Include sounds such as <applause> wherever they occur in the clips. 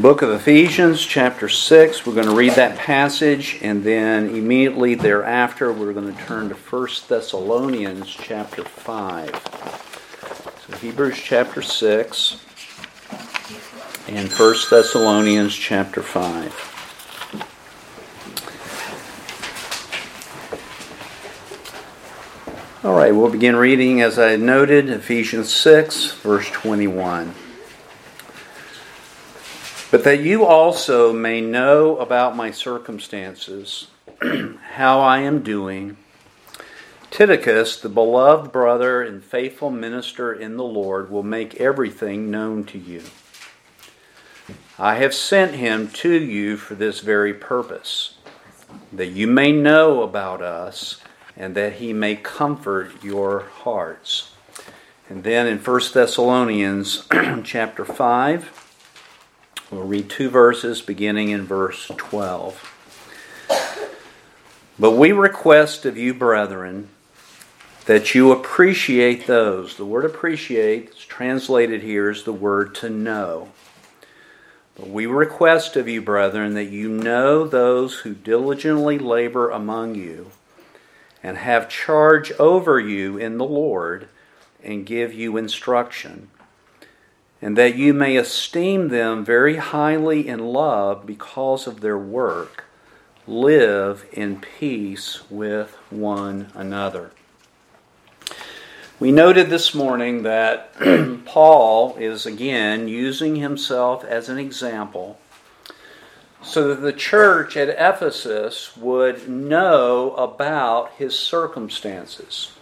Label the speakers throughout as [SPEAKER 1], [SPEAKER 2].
[SPEAKER 1] Book of Ephesians, chapter 6. We're going to read that passage, and then immediately thereafter, we're going to turn to 1 Thessalonians, chapter 5. So, Hebrews, chapter 6, and 1 Thessalonians, chapter 5. All right, we'll begin reading, as I noted, Ephesians 6, verse 21 but that you also may know about my circumstances, <clears throat> how I am doing. Tychicus, the beloved brother and faithful minister in the Lord, will make everything known to you. I have sent him to you for this very purpose, that you may know about us and that he may comfort your hearts. And then in 1 Thessalonians <clears throat> chapter 5, We'll read two verses beginning in verse 12. But we request of you, brethren, that you appreciate those. The word appreciate is translated here as the word to know. But we request of you, brethren, that you know those who diligently labor among you and have charge over you in the Lord and give you instruction and that you may esteem them very highly in love because of their work, live in peace with one another. We noted this morning that <clears throat> Paul is again using himself as an example so that the church at Ephesus would know about his circumstances.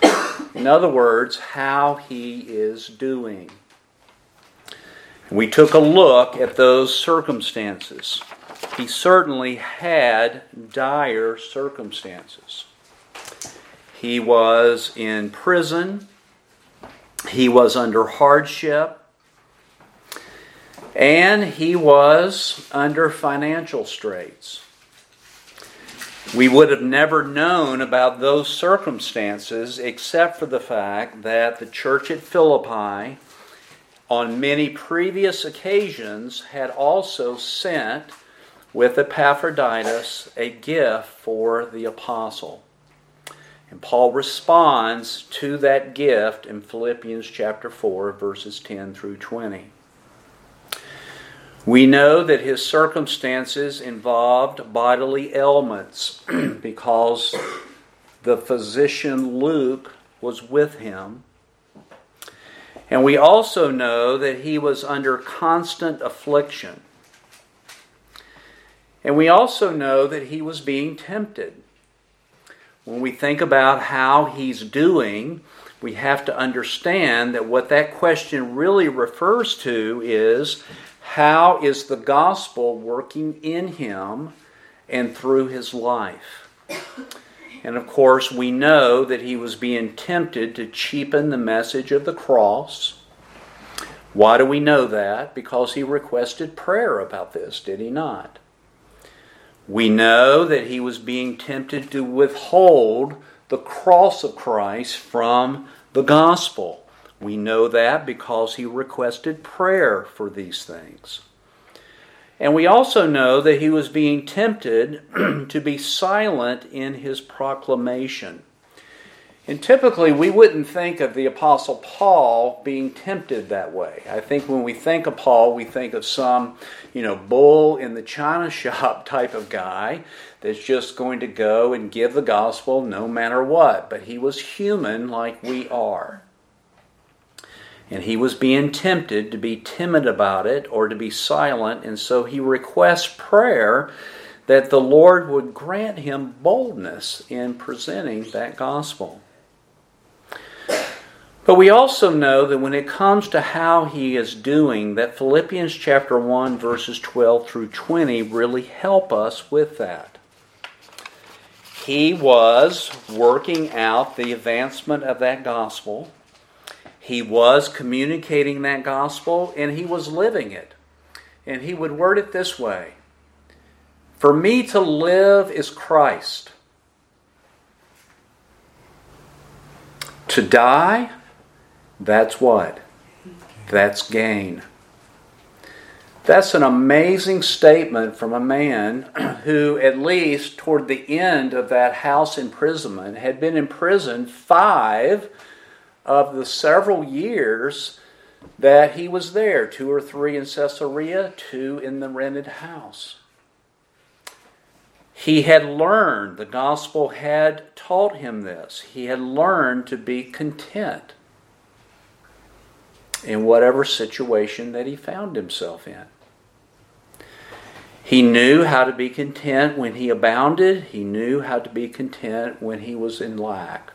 [SPEAKER 1] <clears throat> In other words, how he is doing. We took a look at those circumstances. He certainly had dire circumstances. He was in prison, he was under hardship, and he was under financial straits. We would have never known about those circumstances except for the fact that the church at Philippi on many previous occasions had also sent with Epaphroditus a gift for the apostle. And Paul responds to that gift in Philippians chapter 4, verses 10 through 20. We know that his circumstances involved bodily ailments <clears throat> because the physician Luke was with him and we also know that he was under constant affliction. And we also know that he was being tempted. When we think about how he's doing, we have to understand that what that question really refers to is how is the gospel working in him and through his life? And of course, we know that he was being tempted to cheapen the message of the cross. Why do we know that? Because he requested prayer about this, did he not? We know that he was being tempted to withhold the cross of Christ from the gospel. We know that because he requested prayer for these things. And we also know that he was being tempted <clears throat> to be silent in his proclamation. And typically, we wouldn't think of the Apostle Paul being tempted that way. I think when we think of Paul, we think of some, you know, bull in the china <laughs> shop type of guy that's just going to go and give the gospel no matter what. But he was human like we are. And he was being tempted to be timid about it or to be silent, and so he requests prayer that the Lord would grant him boldness in presenting that gospel. But we also know that when it comes to how he is doing, that Philippians chapter 1 verses 12 through 20 really help us with that. He was working out the advancement of that gospel. He was communicating that gospel and he was living it. And he would word it this way For me to live is Christ. To die, that's what? That's gain. That's an amazing statement from a man <clears throat> who, at least toward the end of that house imprisonment, had been imprisoned five of the several years that he was there two or three in Caesarea, two in the rented house. He had learned, the gospel had taught him this. He had learned to be content in whatever situation that he found himself in. He knew how to be content when he abounded, he knew how to be content when he was in lack.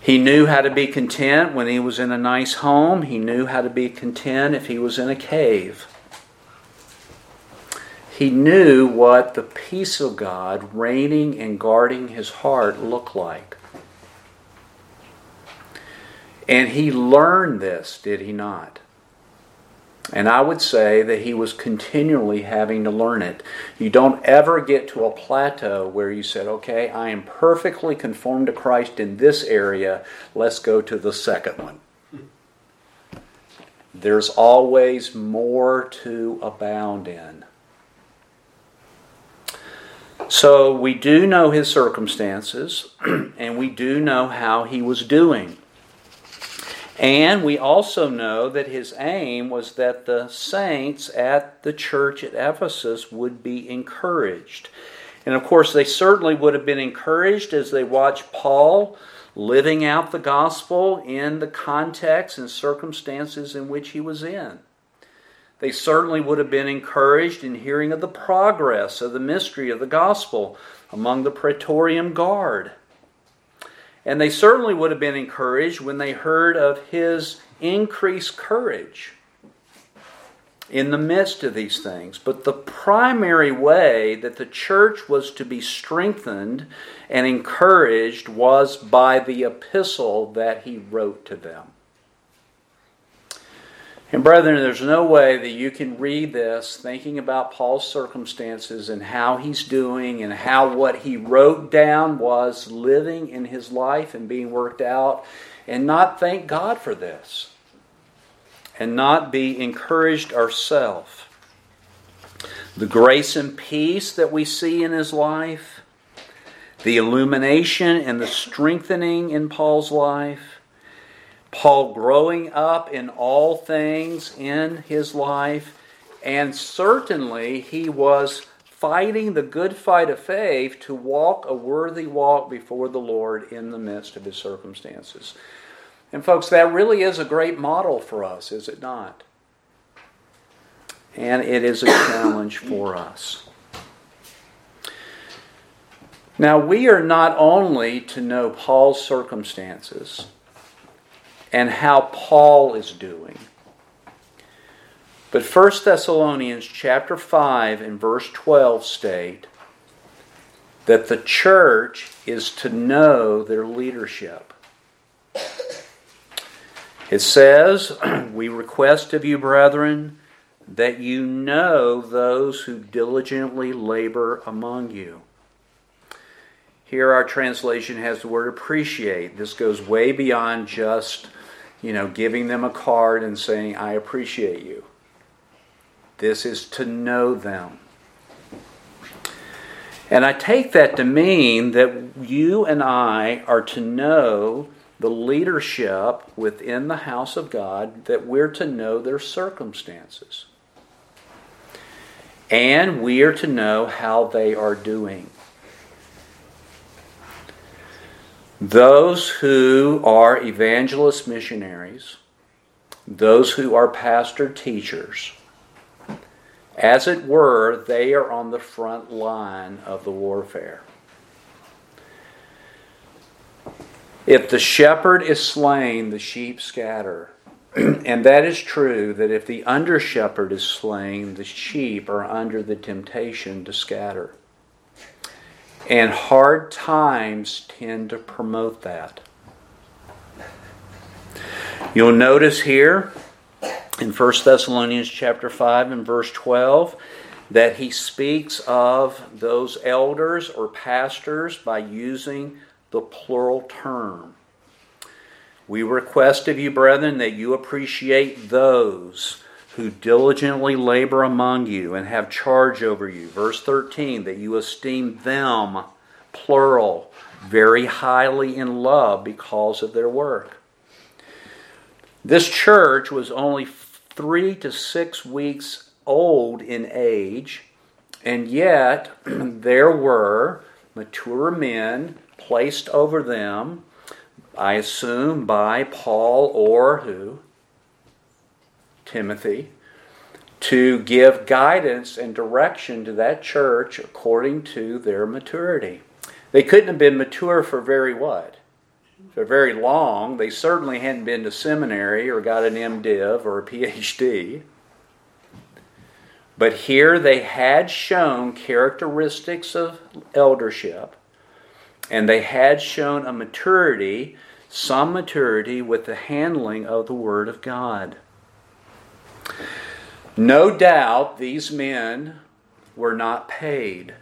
[SPEAKER 1] He knew how to be content when he was in a nice home. He knew how to be content if he was in a cave. He knew what the peace of God reigning and guarding his heart looked like. And he learned this, did he not? And I would say that he was continually having to learn it. You don't ever get to a plateau where you said, okay, I am perfectly conformed to Christ in this area, let's go to the second one. There's always more to abound in. So we do know his circumstances, <clears throat> and we do know how he was doing. And we also know that his aim was that the saints at the church at Ephesus would be encouraged. And of course, they certainly would have been encouraged as they watched Paul living out the gospel in the context and circumstances in which he was in. They certainly would have been encouraged in hearing of the progress of the mystery of the gospel among the Praetorian Guard. And they certainly would have been encouraged when they heard of his increased courage in the midst of these things. But the primary way that the church was to be strengthened and encouraged was by the epistle that he wrote to them. And, brethren, there's no way that you can read this thinking about Paul's circumstances and how he's doing and how what he wrote down was living in his life and being worked out and not thank God for this and not be encouraged ourselves. The grace and peace that we see in his life, the illumination and the strengthening in Paul's life Paul growing up in all things in his life, and certainly he was fighting the good fight of faith to walk a worthy walk before the Lord in the midst of his circumstances. And, folks, that really is a great model for us, is it not? And it is a challenge for us. Now, we are not only to know Paul's circumstances and how Paul is doing. But 1 Thessalonians chapter 5 and verse 12 state that the church is to know their leadership. It says, <clears throat> We request of you, brethren, that you know those who diligently labor among you. Here, our translation has the word appreciate. This goes way beyond just you know, giving them a card and saying, I appreciate you. This is to know them. And I take that to mean that you and I are to know the leadership within the house of God, that we're to know their circumstances. And we are to know how they are doing. Those who are evangelist missionaries, those who are pastor teachers, as it were, they are on the front line of the warfare. If the shepherd is slain, the sheep scatter. <clears throat> and that is true that if the under shepherd is slain, the sheep are under the temptation to scatter. And hard times tend to promote that. You'll notice here in 1 Thessalonians chapter 5 and verse 12 that he speaks of those elders or pastors by using the plural term. We request of you, brethren, that you appreciate those who diligently labor among you and have charge over you. Verse 13, that you esteem them, plural, very highly in love because of their work. This church was only three to six weeks old in age, and yet <clears throat> there were mature men placed over them, I assume by Paul or who? Timothy, to give guidance and direction to that church according to their maturity. They couldn't have been mature for very what? For very long. They certainly hadn't been to seminary or got an MDiv or a PhD. But here they had shown characteristics of eldership, and they had shown a maturity, some maturity with the handling of the Word of God. No doubt these men were not paid.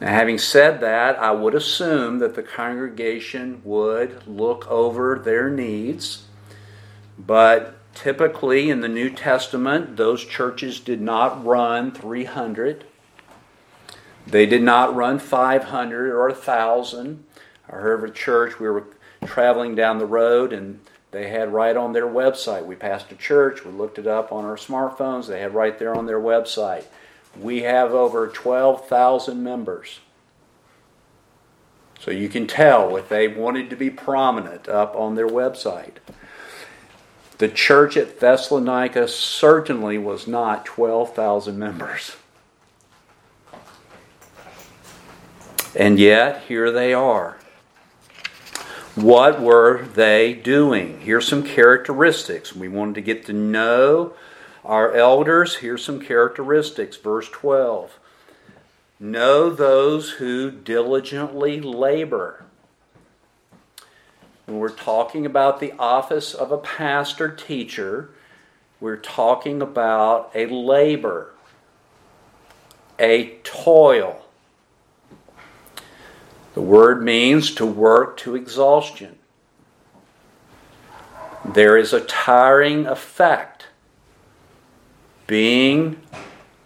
[SPEAKER 1] Now, having said that, I would assume that the congregation would look over their needs, but typically in the New Testament, those churches did not run 300. They did not run 500 or 1,000. I heard of a church, we were traveling down the road, and they had right on their website. We passed a church, we looked it up on our smartphones, they had right there on their website. We have over 12,000 members. So you can tell if they wanted to be prominent up on their website. The church at Thessalonica certainly was not 12,000 members. And yet, here they are. What were they doing? Here's some characteristics. We wanted to get to know our elders. Here's some characteristics. Verse 12 Know those who diligently labor. When we're talking about the office of a pastor teacher, we're talking about a labor, a toil. The word means to work to exhaustion. There is a tiring effect being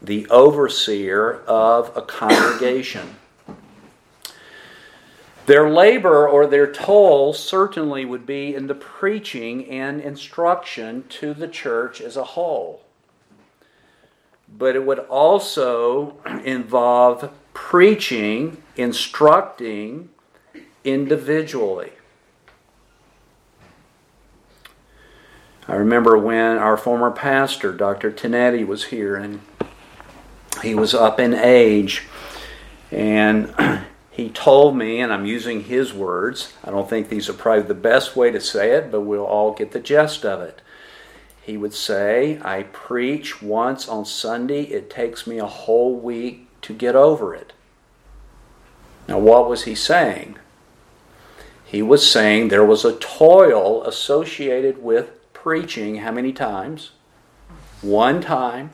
[SPEAKER 1] the overseer of a congregation. Their labor or their toll certainly would be in the preaching and instruction to the church as a whole. But it would also involve preaching, instructing individually. I remember when our former pastor, Dr. Tenetti, was here and he was up in age and <clears throat> he told me, and I'm using his words, I don't think these are probably the best way to say it, but we'll all get the gist of it. He would say, I preach once on Sunday, it takes me a whole week to get over it. Now, what was he saying? He was saying there was a toil associated with preaching how many times? One time.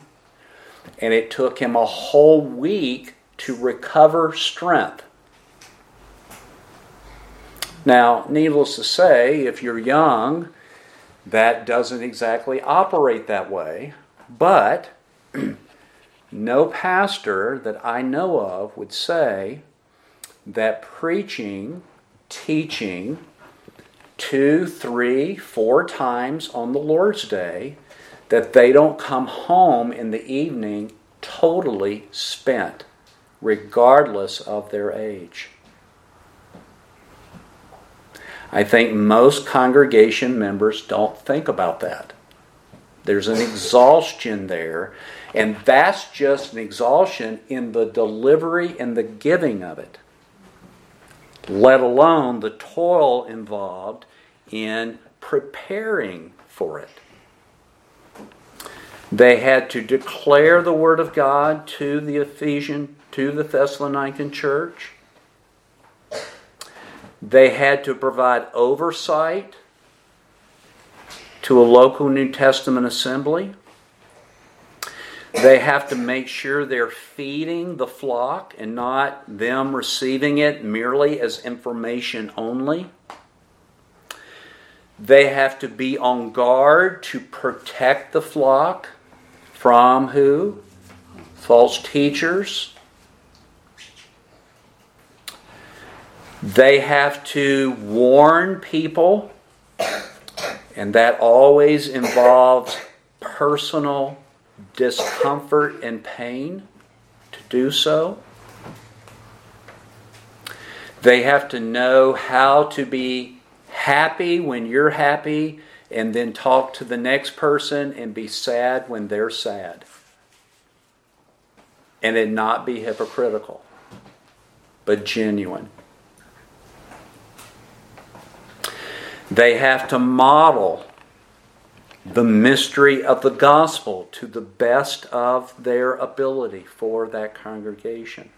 [SPEAKER 1] And it took him a whole week to recover strength. Now, needless to say, if you're young, that doesn't exactly operate that way. But <clears throat> no pastor that I know of would say that preaching, teaching, two, three, four times on the Lord's Day, that they don't come home in the evening totally spent, regardless of their age. I think most congregation members don't think about that. There's an exhaustion there, and that's just an exhaustion in the delivery and the giving of it, let alone the toil involved in preparing for it. They had to declare the word of God to the Ephesian, to the Thessalonican church. They had to provide oversight to a local New Testament assembly. They have to make sure they're feeding the flock and not them receiving it merely as information only. They have to be on guard to protect the flock from who? False teachers. They have to warn people, and that always involves personal discomfort and pain to do so. They have to know how to be happy when you're happy and then talk to the next person and be sad when they're sad. And it not be hypocritical, but genuine. They have to model the mystery of the gospel to the best of their ability for that congregation.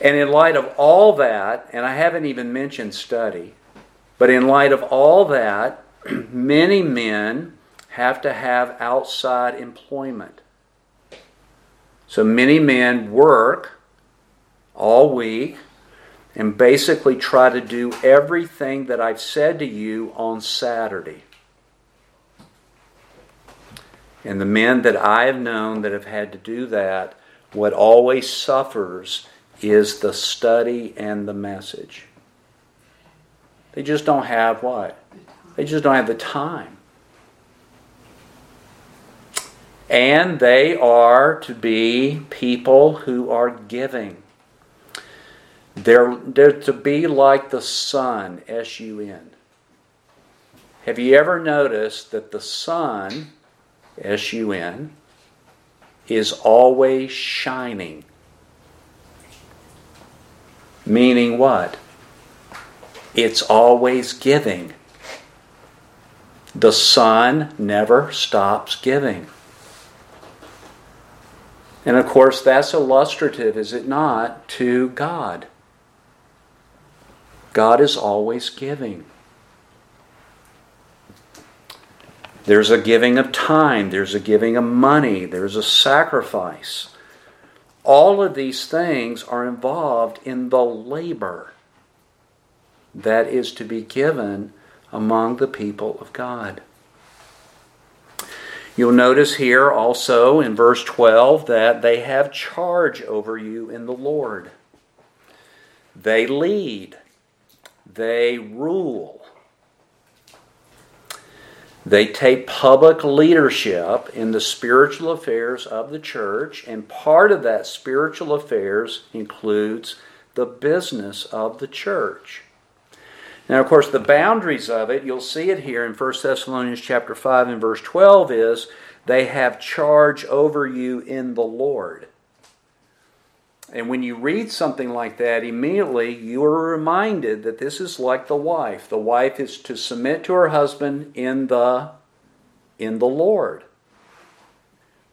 [SPEAKER 1] And in light of all that, and I haven't even mentioned study, but in light of all that, <clears throat> many men have to have outside employment. So many men work all week and basically try to do everything that I've said to you on Saturday. And the men that I have known that have had to do that, what always suffers is the study and the message. They just don't have what? They just don't have the time. And they are to be people who are giving. They're, they're to be like the sun, S U N. Have you ever noticed that the sun, S U N, is always shining? Meaning what? It's always giving. The sun never stops giving. And of course, that's illustrative, is it not, to God? God is always giving. There's a giving of time, there's a giving of money, there's a sacrifice. All of these things are involved in the labor that is to be given among the people of God. You'll notice here also in verse 12 that they have charge over you in the Lord. They lead, they rule, they take public leadership in the spiritual affairs of the church, and part of that spiritual affairs includes the business of the church. Now, of course, the boundaries of it, you'll see it here in 1 Thessalonians chapter 5 and verse 12 is they have charge over you in the Lord. And when you read something like that, immediately you are reminded that this is like the wife. The wife is to submit to her husband in the in the Lord.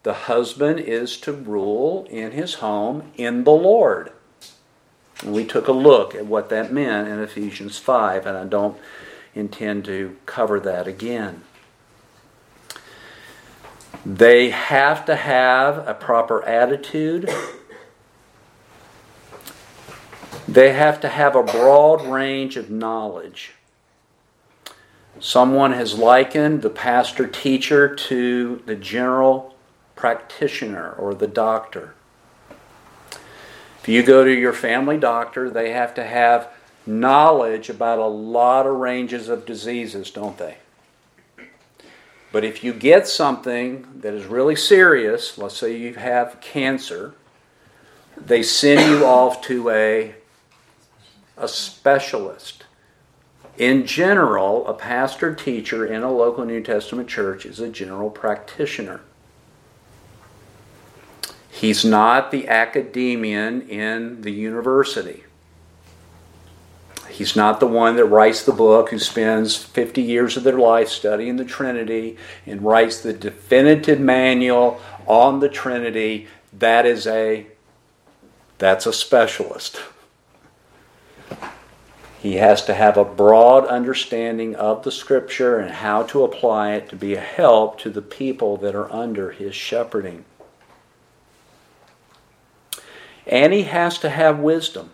[SPEAKER 1] The husband is to rule in his home in the Lord. And we took a look at what that meant in Ephesians 5, and I don't intend to cover that again. They have to have a proper attitude they have to have a broad range of knowledge. Someone has likened the pastor teacher to the general practitioner or the doctor. If you go to your family doctor, they have to have knowledge about a lot of ranges of diseases, don't they? But if you get something that is really serious, let's say you have cancer, they send you off to a a specialist. In general, a pastor teacher in a local New Testament church is a general practitioner. He's not the academician in the university. He's not the one that writes the book who spends 50 years of their life studying the Trinity and writes the definitive manual on the Trinity. That is a that's a specialist. He has to have a broad understanding of the Scripture and how to apply it to be a help to the people that are under his shepherding. And he has to have wisdom.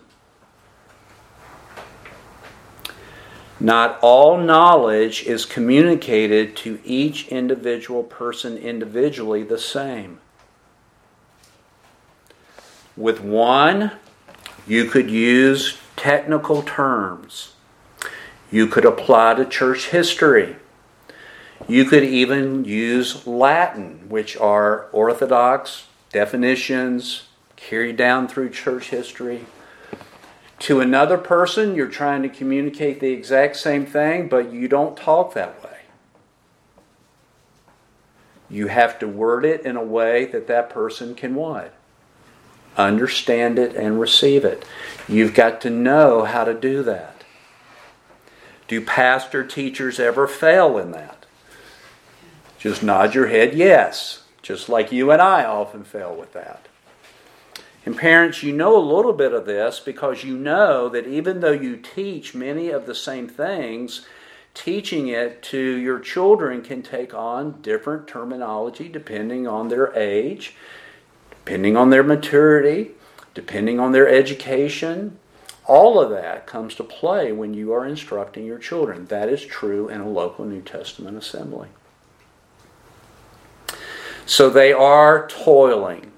[SPEAKER 1] Not all knowledge is communicated to each individual person individually the same. With one, you could use technical terms. You could apply to church history. You could even use Latin, which are orthodox definitions carried down through church history. To another person, you're trying to communicate the exact same thing, but you don't talk that way. You have to word it in a way that that person can what? Understand it and receive it. You've got to know how to do that. Do pastor teachers ever fail in that? Just nod your head yes, just like you and I often fail with that. And parents, you know a little bit of this because you know that even though you teach many of the same things, teaching it to your children can take on different terminology depending on their age, depending on their maturity, depending on their education. All of that comes to play when you are instructing your children. That is true in a local New Testament assembly. So they are toiling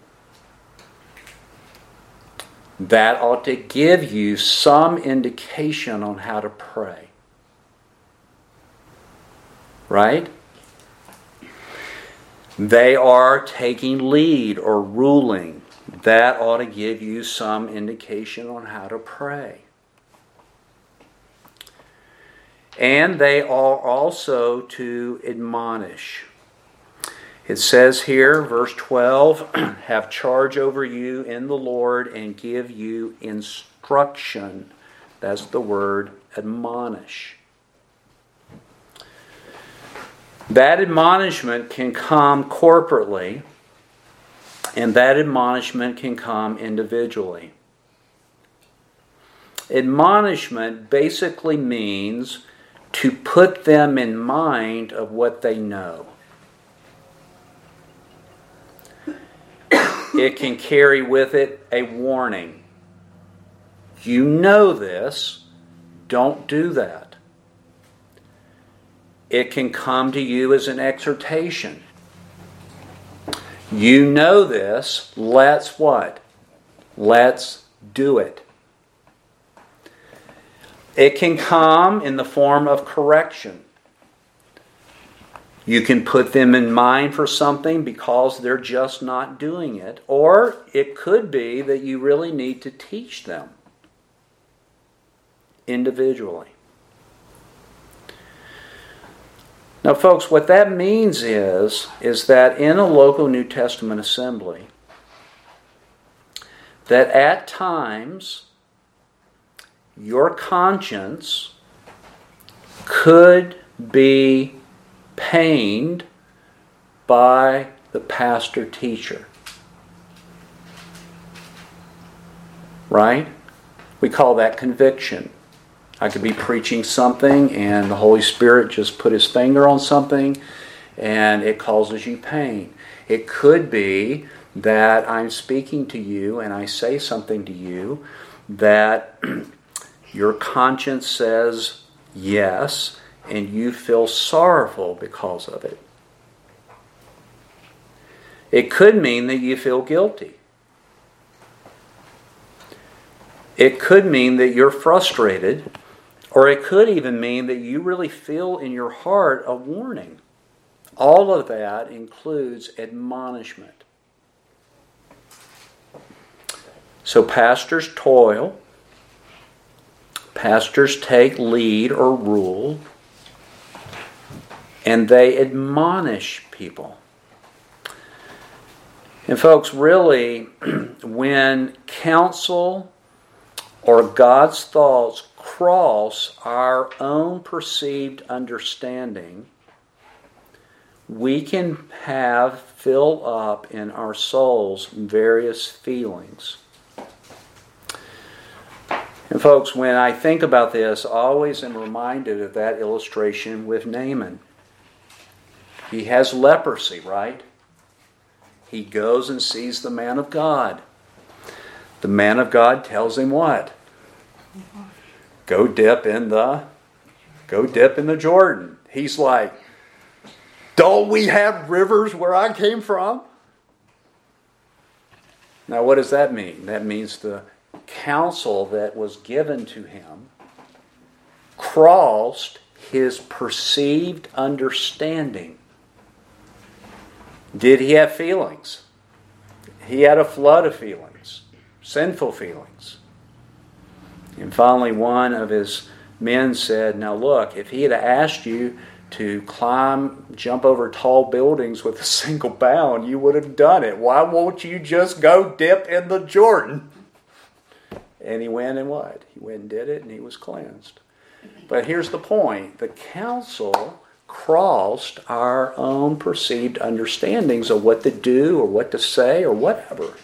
[SPEAKER 1] that ought to give you some indication on how to pray. Right? They are taking lead or ruling. That ought to give you some indication on how to pray. And they are also to admonish. It says here, verse 12, <clears throat> have charge over you in the Lord and give you instruction. That's the word admonish. That admonishment can come corporately, and that admonishment can come individually. Admonishment basically means to put them in mind of what they know. it can carry with it a warning. You know this, don't do that. It can come to you as an exhortation. You know this, let's what? Let's do it. It can come in the form of correction. You can put them in mind for something because they're just not doing it. Or it could be that you really need to teach them individually. Now, folks, what that means is, is that in a local New Testament assembly, that at times your conscience could be pained by the pastor teacher. Right? We call that conviction. I could be preaching something and the Holy Spirit just put his finger on something and it causes you pain. It could be that I'm speaking to you and I say something to you that <clears throat> your conscience says yes, and you feel sorrowful because of it. It could mean that you feel guilty. It could mean that you're frustrated, or it could even mean that you really feel in your heart a warning. All of that includes admonishment. So, pastors toil, pastors take lead or rule and they admonish people. And, folks, really, <clears throat> when counsel or God's thoughts cross our own perceived understanding, we can have fill up in our souls various feelings. And, folks, when I think about this, I always am reminded of that illustration with Naaman. He has leprosy, right? He goes and sees the man of God. The man of God tells him what? Mm-hmm. Go dip in the Go dip in the Jordan. He's like, Don't we have rivers where I came from? Now, what does that mean? That means the counsel that was given to him crossed his perceived understanding. Did he have feelings? He had a flood of feelings, sinful feelings. And finally, one of his men said, Now look, if he had asked you to climb, jump over tall buildings with a <laughs> single bound, you would have done it. Why won't you just go dip in the Jordan? And he went and what? He went and did it and he was cleansed. But here's the point the counsel crossed our own perceived understandings of what to do or what to say or whatever.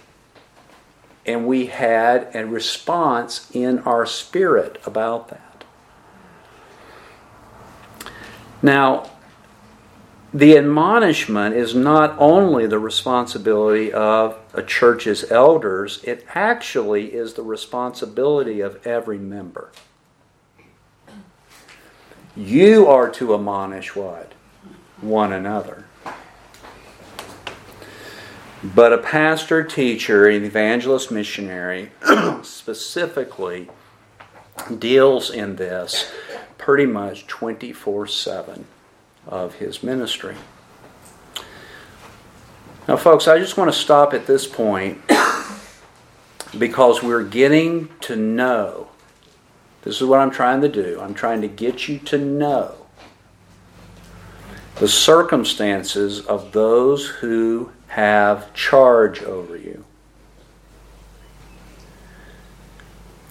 [SPEAKER 1] And we had a response in our spirit about that. Now, the admonishment is not only the responsibility of a church's elders, it actually is the responsibility of every member. You are to admonish what? One another. But a pastor, teacher, an evangelist, missionary <clears throat> specifically deals in this pretty much 24 7 of his ministry. Now, folks, I just want to stop at this point <clears throat> because we're getting to know this is what I'm trying to do. I'm trying to get you to know the circumstances of those who have charge over you.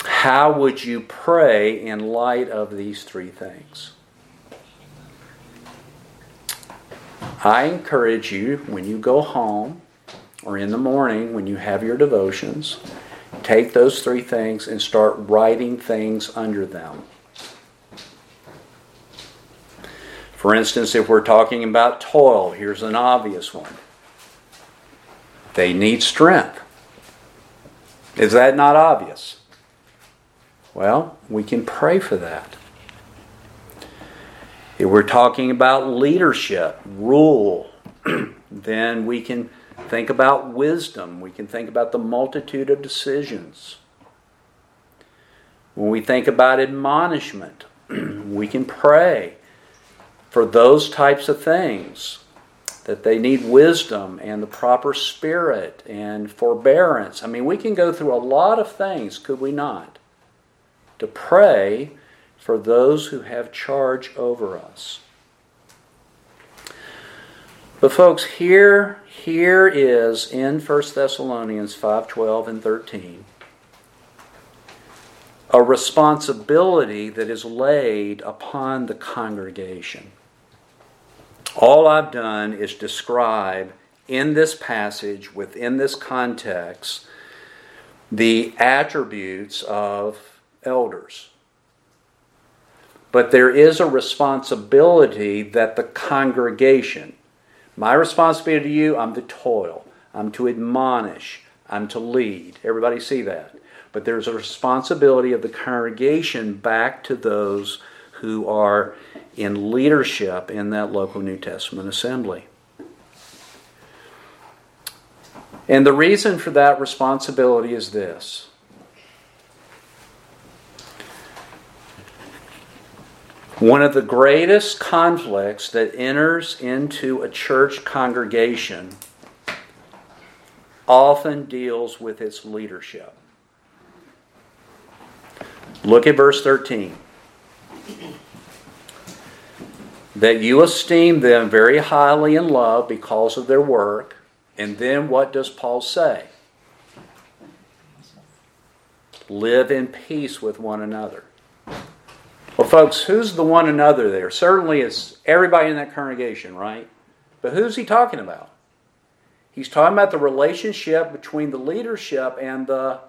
[SPEAKER 1] How would you pray in light of these three things? I encourage you when you go home or in the morning when you have your devotions Take those three things and start writing things under them. For instance, if we're talking about toil, here's an obvious one. They need strength. Is that not obvious? Well, we can pray for that. If we're talking about leadership, rule, <clears throat> then we can think about wisdom. We can think about the multitude of decisions. When we think about admonishment, <clears throat> we can pray for those types of things that they need wisdom and the proper spirit and forbearance. I mean, we can go through a lot of things, could we not? To pray for those who have charge over us. But folks, here here is in 1 Thessalonians 5:12 and 13 a responsibility that is laid upon the congregation. All I've done is describe in this passage, within this context, the attributes of elders. But there is a responsibility that the congregation, my responsibility to you, I'm to toil, I'm to admonish, I'm to lead. Everybody see that? But there's a responsibility of the congregation back to those who are in leadership in that local New Testament assembly. And the reason for that responsibility is this One of the greatest conflicts that enters into a church congregation often deals with its leadership. Look at verse 13. That you esteem them very highly in love because of their work. And then what does Paul say? Live in peace with one another. Well, folks, who's the one another there? Certainly it's everybody in that congregation, right? But who's he talking about? He's talking about the relationship between the leadership and the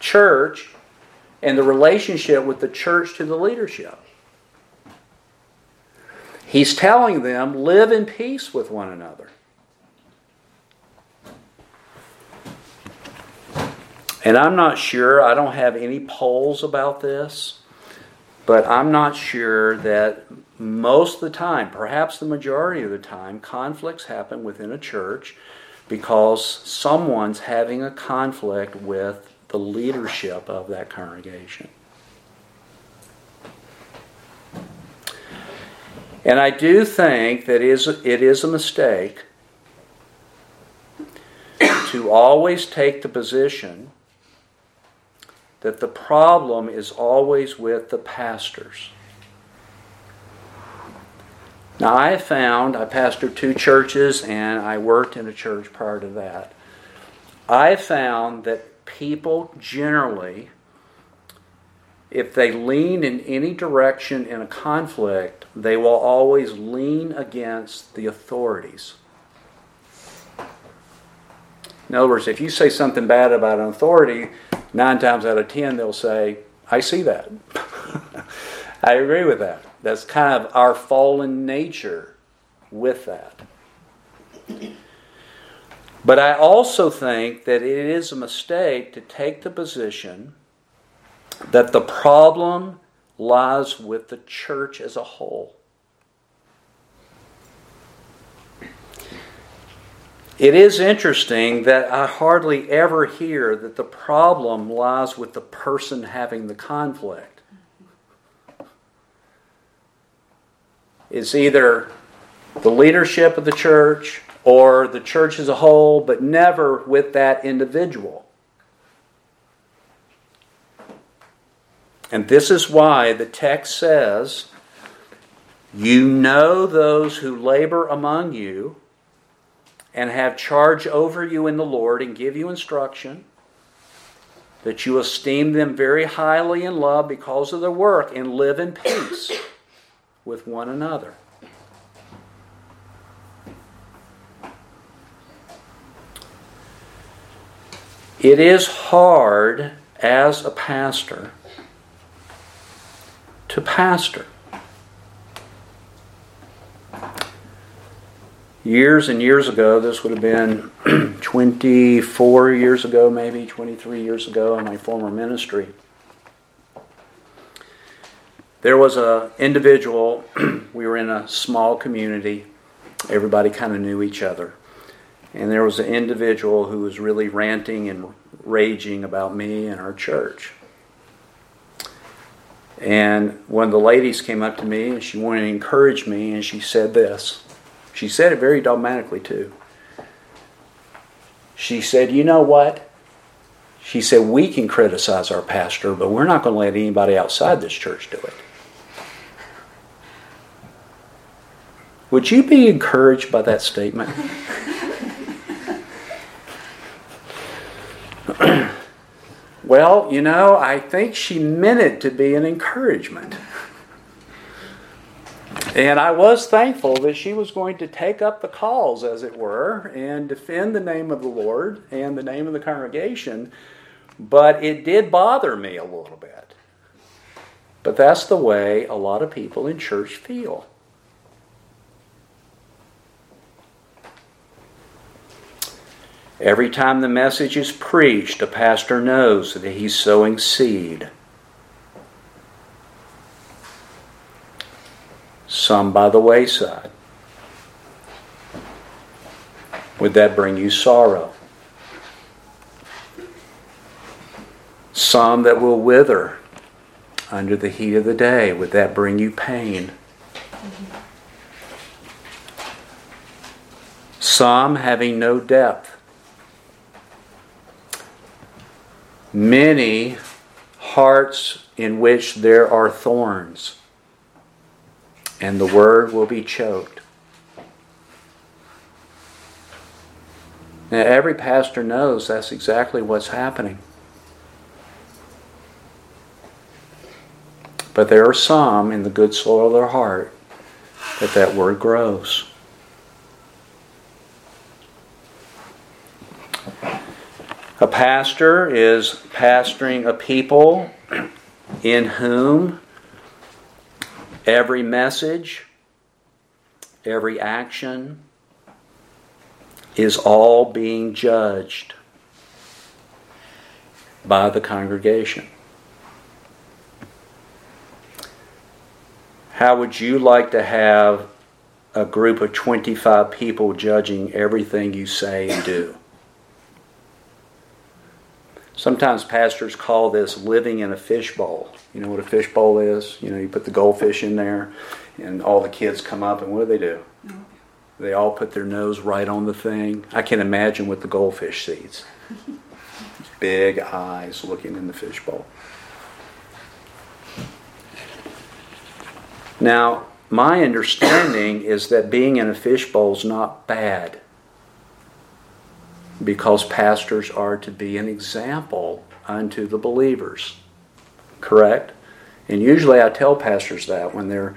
[SPEAKER 1] church and the relationship with the church to the leadership. He's telling them, live in peace with one another. And I'm not sure, I don't have any polls about this. But I'm not sure that most of the time, perhaps the majority of the time, conflicts happen within a church because someone's having a conflict with the leadership of that congregation. And I do think that it is a mistake to always take the position that the problem is always with the pastors. Now, I found, I pastored two churches and I worked in a church prior to that. I found that people generally, if they lean in any direction in a conflict, they will always lean against the authorities. In other words, if you say something bad about an authority, nine times out of ten they'll say, I see that. <laughs> I agree with that. That's kind of our fallen nature with that. But I also think that it is a mistake to take the position that the problem lies with the church as a whole. It is interesting that I hardly ever hear that the problem lies with the person having the conflict. It's either the leadership of the church or the church as a whole, but never with that individual. And this is why the text says, You know those who labor among you and have charge over you in the Lord and give you instruction, that you esteem them very highly in love because of their work and live in peace with one another. It is hard as a pastor to pastor. years and years ago, this would have been <clears throat> 24 years ago, maybe 23 years ago in my former ministry. There was an individual, <clears throat> we were in a small community, everybody kind of knew each other. And there was an individual who was really ranting and raging about me and our church. And one of the ladies came up to me and she wanted to encourage me, and she said this. She said it very dogmatically, too. She said, You know what? She said, We can criticize our pastor, but we're not going to let anybody outside this church do it. Would you be encouraged by that statement? <laughs> well, you know, I think she meant it to be an encouragement. And I was thankful that she was going to take up the cause, as it were, and defend the name of the Lord and the name of the congregation. But it did bother me a little bit. But that's the way a lot of people in church feel. Every time the message is preached, a pastor knows that he's sowing seed. some by the wayside. Would that bring you sorrow? Some that will wither under the heat of the day. Would that bring you pain? Some having no depth. Many hearts in which there are thorns and the word will be choked. Now, every pastor knows that's exactly what's happening. But there are some in the good soil of their heart that that word grows. A pastor is pastoring a people in whom Every message, every action is all being judged by the congregation. How would you like to have a group of 25 people judging everything you say and do? Sometimes pastors call this living in a fishbowl. You know what a fishbowl is? You know, you put the goldfish in there, and all the kids come up, and what do they do? They all put their nose right on the thing. I can imagine what the goldfish sees. <laughs> Big eyes looking in the fishbowl. Now, my understanding is that being in a fishbowl is not bad because pastors are to be an example unto the believers. Correct? And usually I tell pastors that when they're,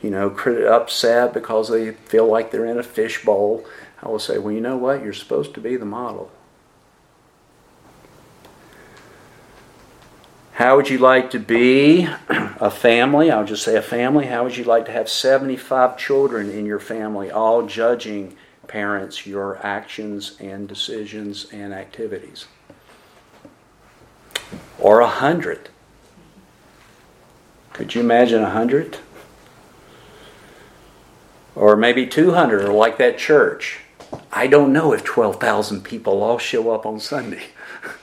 [SPEAKER 1] you know, upset because they feel like they're in a fishbowl. I will say, well, you know what? You're supposed to be the model. How would you like to be a family? I'll just say a family. How would you like to have 75 children in your family, all judging parents your actions and decisions and activities? Or a hundred? Could you imagine a hundred? Or maybe 200, or like that church. I don't know if 12,000 people all show up on Sunday. <laughs>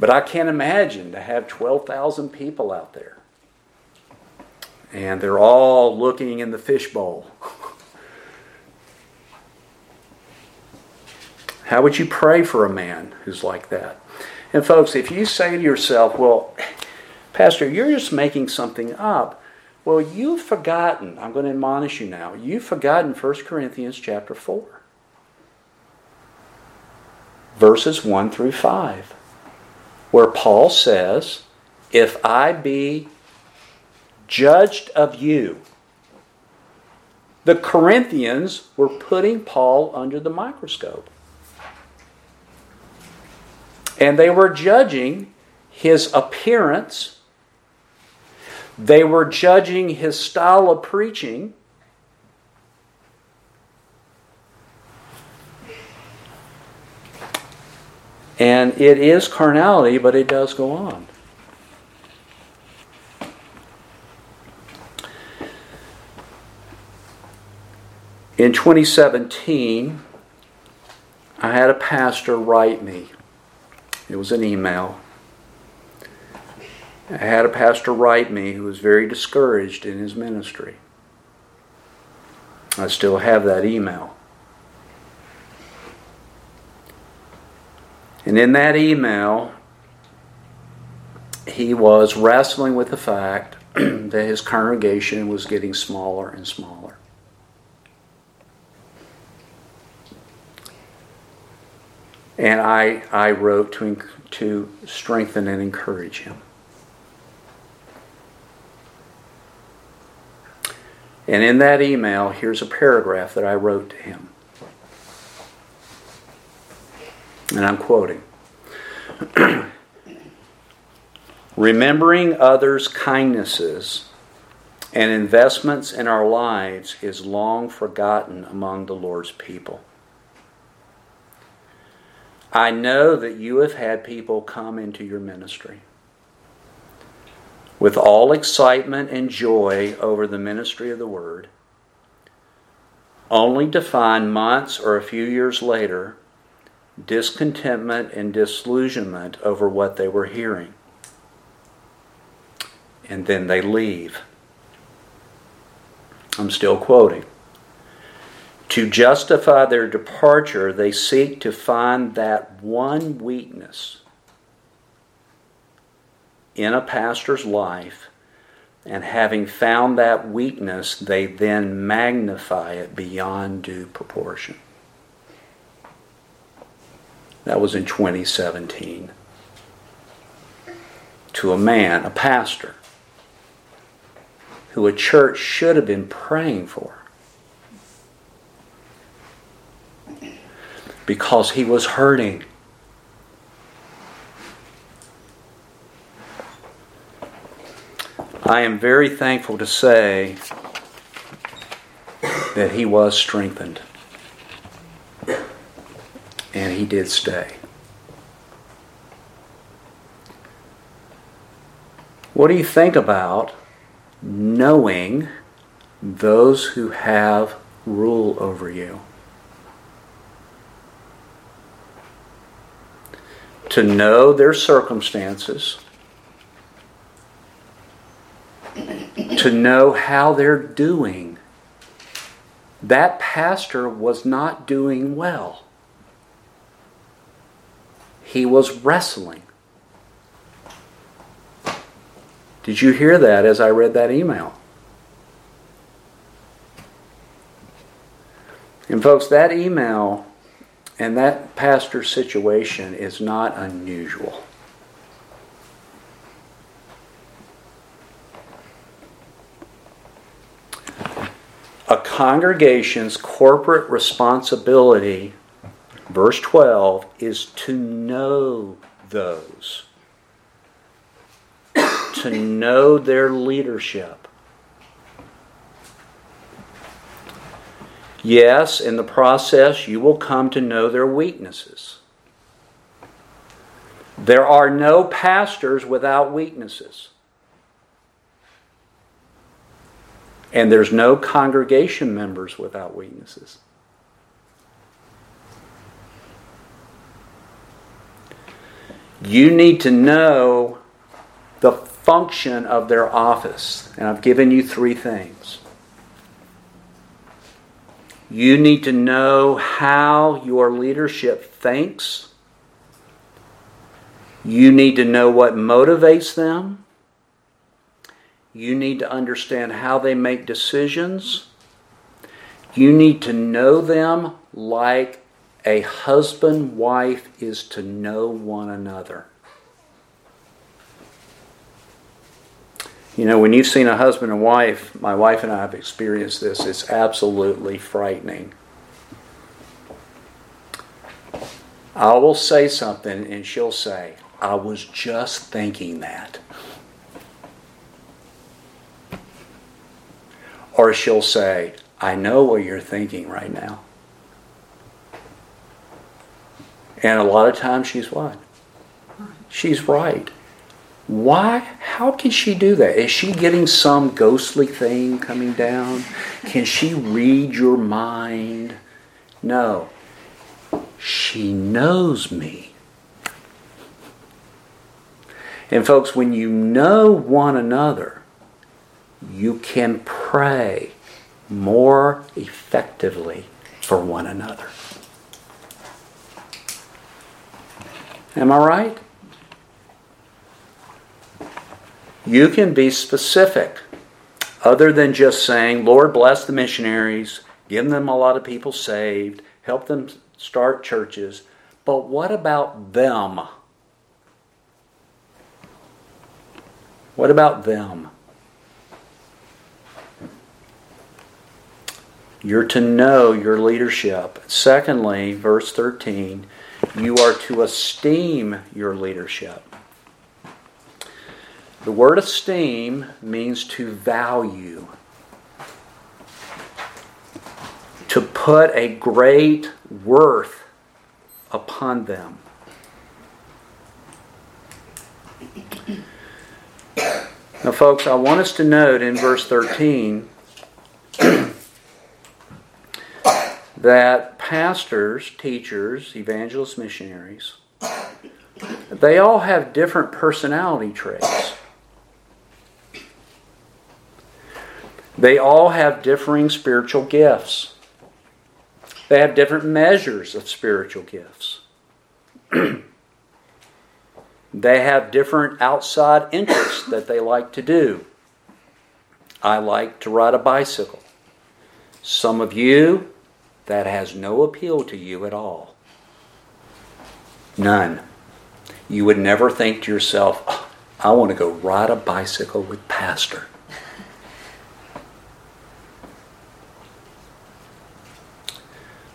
[SPEAKER 1] But I can't imagine to have 12,000 people out there. And they're all looking in the fishbowl. <laughs> How would you pray for a man who's like that? And folks, if you say to yourself, well, Pastor, you're just making something up. Well, you've forgotten, I'm going to admonish you now, you've forgotten 1 Corinthians chapter 4, verses 1 through 5 where Paul says, If I be judged of you, the Corinthians were putting Paul under the microscope. And they were judging his appearance, they were judging his style of preaching. And it is carnality, but it does go on. In 2017, I had a pastor write me. It was an email. I had a pastor write me who was very discouraged in his ministry. I still have that email. And in that email, he was wrestling with the fact <clears throat> that his congregation was getting smaller and smaller. And I, I wrote to, to strengthen and encourage him. And in that email, here's a paragraph that I wrote to him. And I'm quoting <clears throat> Remembering others' kindnesses and investments in our lives is long forgotten among the Lord's people. I know that you have had people come into your ministry with all excitement and joy over the ministry of the Word, only to find months or a few years later discontentment and disillusionment over what they were hearing. And then they leave. I'm still quoting. To justify their departure, they seek to find that one weakness in a pastor's life, and having found that weakness, they then magnify it beyond due proportion. That was in 2017. To a man, a pastor, who a church should have been praying for. Because he was hurting. I am very thankful to say that he was strengthened and he did stay. What do you think about knowing those who have rule over you. To know their circumstances, to know how they're doing. That pastor was not doing well. He was wrestling. Did you hear that as I read that email? And, folks, that email and that pastor's situation is not unusual. A congregation's corporate responsibility, verse 12, is to know those, to know their leadership. Yes, in the process, you will come to know their weaknesses. There are no pastors without weaknesses. And there's no congregation members without weaknesses. You need to know the function of their office. And I've given you three things. You need to know how your leadership thinks. You need to know what motivates them. You need to understand how they make decisions. You need to know them like a husband wife is to know one another. You know, when you've seen a husband and wife, my wife and I have experienced this, it's absolutely frightening. I will say something and she'll say, I was just thinking that. Or she'll say, I know what you're thinking right now. And a lot of times she's what? She's right. Why? How can she do that? Is she getting some ghostly thing coming down? Can she read your mind? No. She knows me. And, folks, when you know one another, you can pray more effectively for one another. Am I right? You can be specific other than just saying, Lord, bless the missionaries, give them a lot of people saved, help them start churches. But what about them? What about them? You're to know your leadership. Secondly, verse 13, you are to esteem your leadership. The word esteem means to value, to put a great worth upon them. Now, folks, I want us to note in verse 13 <clears throat> that pastors, teachers, evangelists, missionaries, they all have different personality traits. They all have differing spiritual gifts. They have different measures of spiritual gifts. <clears throat> they have different outside interests that they like to do. I like to ride a bicycle. Some of you that has no appeal to you at all. None. You would never think to yourself, oh, I want to go ride a bicycle with Pastor.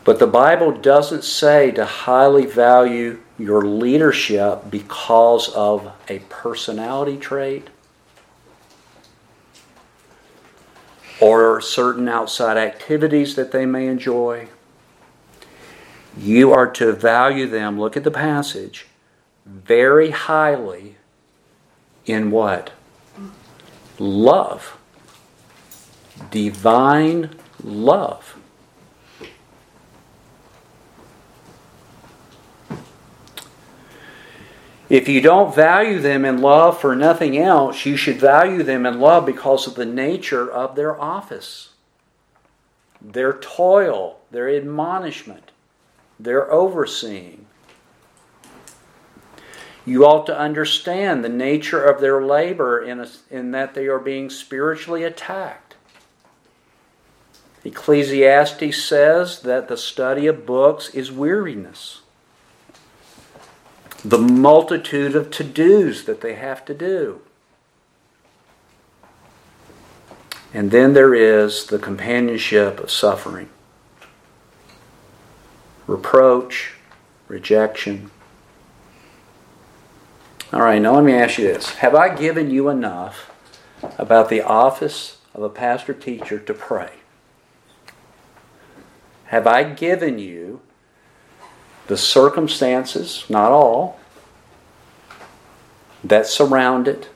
[SPEAKER 1] But the Bible doesn't say to highly value your leadership because of a personality trait or certain outside activities that they may enjoy. You are to value them, look at the passage, very highly in what? Love. divine love. If you don't value them in love for nothing else, you should value them in love because of the nature of their office, their toil, their admonishment, their overseeing. You ought to understand the nature of their labor in, a, in that they are being spiritually attacked. Ecclesiastes says that the study of books is weariness the multitude of to dos that they have to do. And then there is the companionship of suffering, reproach, rejection. All right, now let me ask you this Have I given you enough about the office of a pastor teacher to pray? Have I given you the circumstances, not all, that surround it,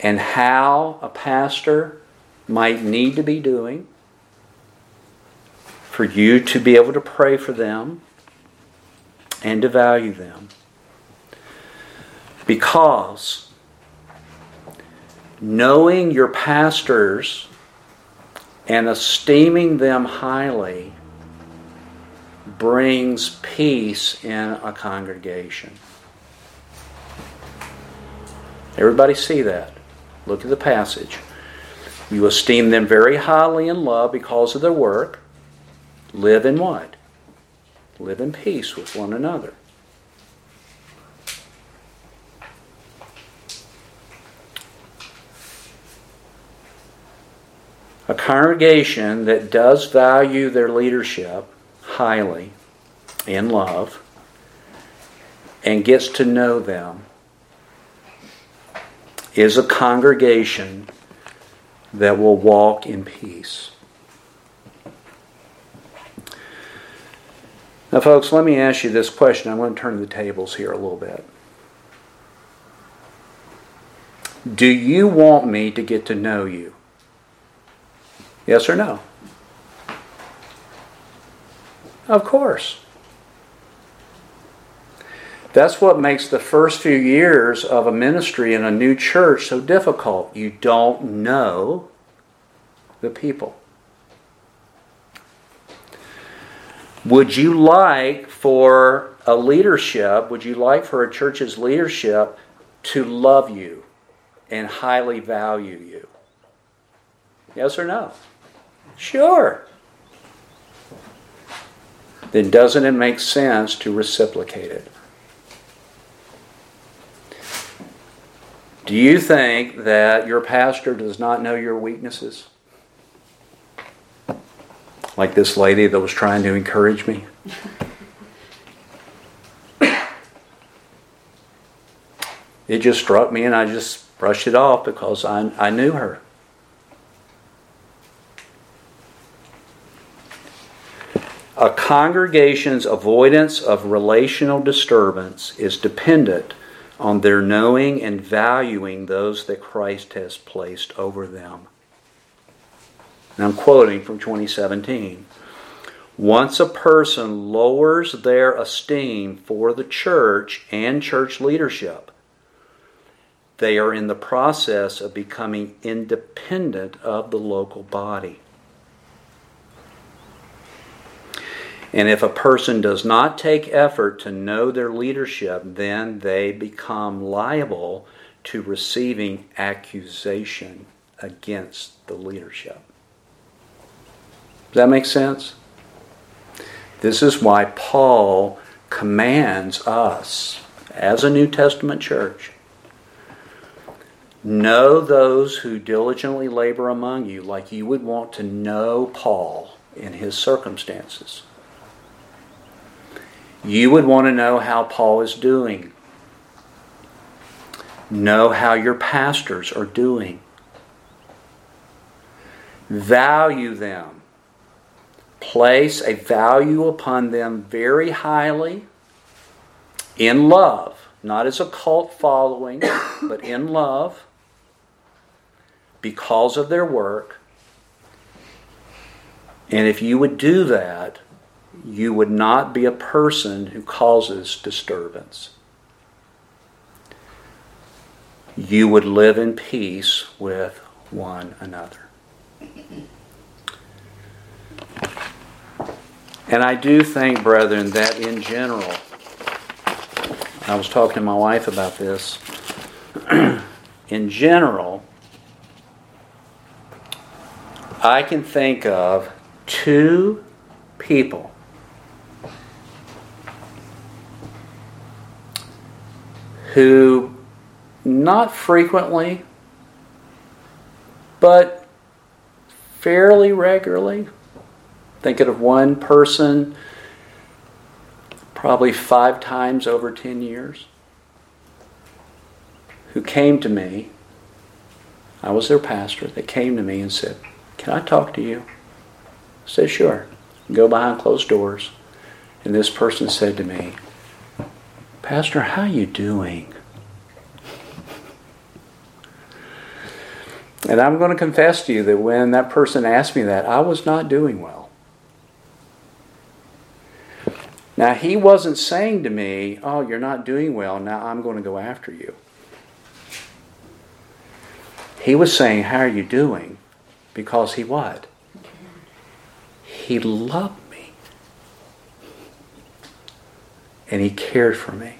[SPEAKER 1] and how a pastor might need to be doing for you to be able to pray for them and to value them. Because knowing your pastors and esteeming them highly brings peace in a congregation. Everybody see that. Look at the passage. You esteem them very highly in love because of their work. Live in what? Live in peace with one another. A congregation that does value their leadership highly in love and gets to know them is a congregation that will walk in peace. Now, folks, let me ask you this question. I'm going to turn the tables here a little bit. Do you want me to get to know you? Yes or no? Of course. That's what makes the first few years of a ministry in a new church so difficult. You don't know the people. Would you like for a leadership, would you like for a church's leadership to love you and highly value you? Yes or no? Sure. Then doesn't it make sense to reciprocate it? Do you think that your pastor does not know your weaknesses? Like this lady that was trying to encourage me? it just struck me and I just brushed it off because I, I knew her. A congregation's avoidance of relational disturbance is dependent on their knowing and valuing those that Christ has placed over them. And I'm quoting from 2017. Once a person lowers their esteem for the church and church leadership, they are in the process of becoming independent of the local body. And if a person does not take effort to know their leadership, then they become liable to receiving accusation against the leadership. Does that make sense? This is why Paul commands us, as a New Testament church, know those who diligently labor among you like you would want to know Paul in his circumstances. You would want to know how Paul is doing. Know how your pastors are doing. Value them. Place a value upon them very highly in love, not as a cult following, <coughs> but in love because of their work And if you would do that, you would not be a person who causes disturbance. You would live in peace with one another. And I do think, brethren, that in general, I was talking to my wife about this. <clears throat> in general, I can think of two people who not frequently, but fairly regularly, thinking of one person probably five times over 10 years who came to me. I was their pastor. They came to me and said, Can I talk to you? I said, Sure. Go behind closed doors. And this person said to me, Pastor, how are you doing? And I'm going to confess to you that when that person asked me that, I was not doing well. Now, he wasn't saying to me, Oh, you're not doing well, now I'm going to go after you. He was saying, How are you doing? Because he what? He loved me. And he cared for me.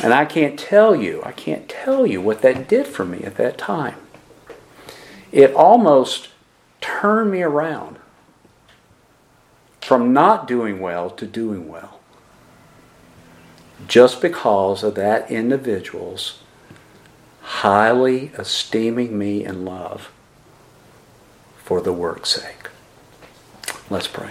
[SPEAKER 1] And I can't tell you, I can't tell you what that did for me at that time. It almost turned me around from not doing well to doing well. Just because of that individual's highly esteeming me in love for the work's sake. Let's pray.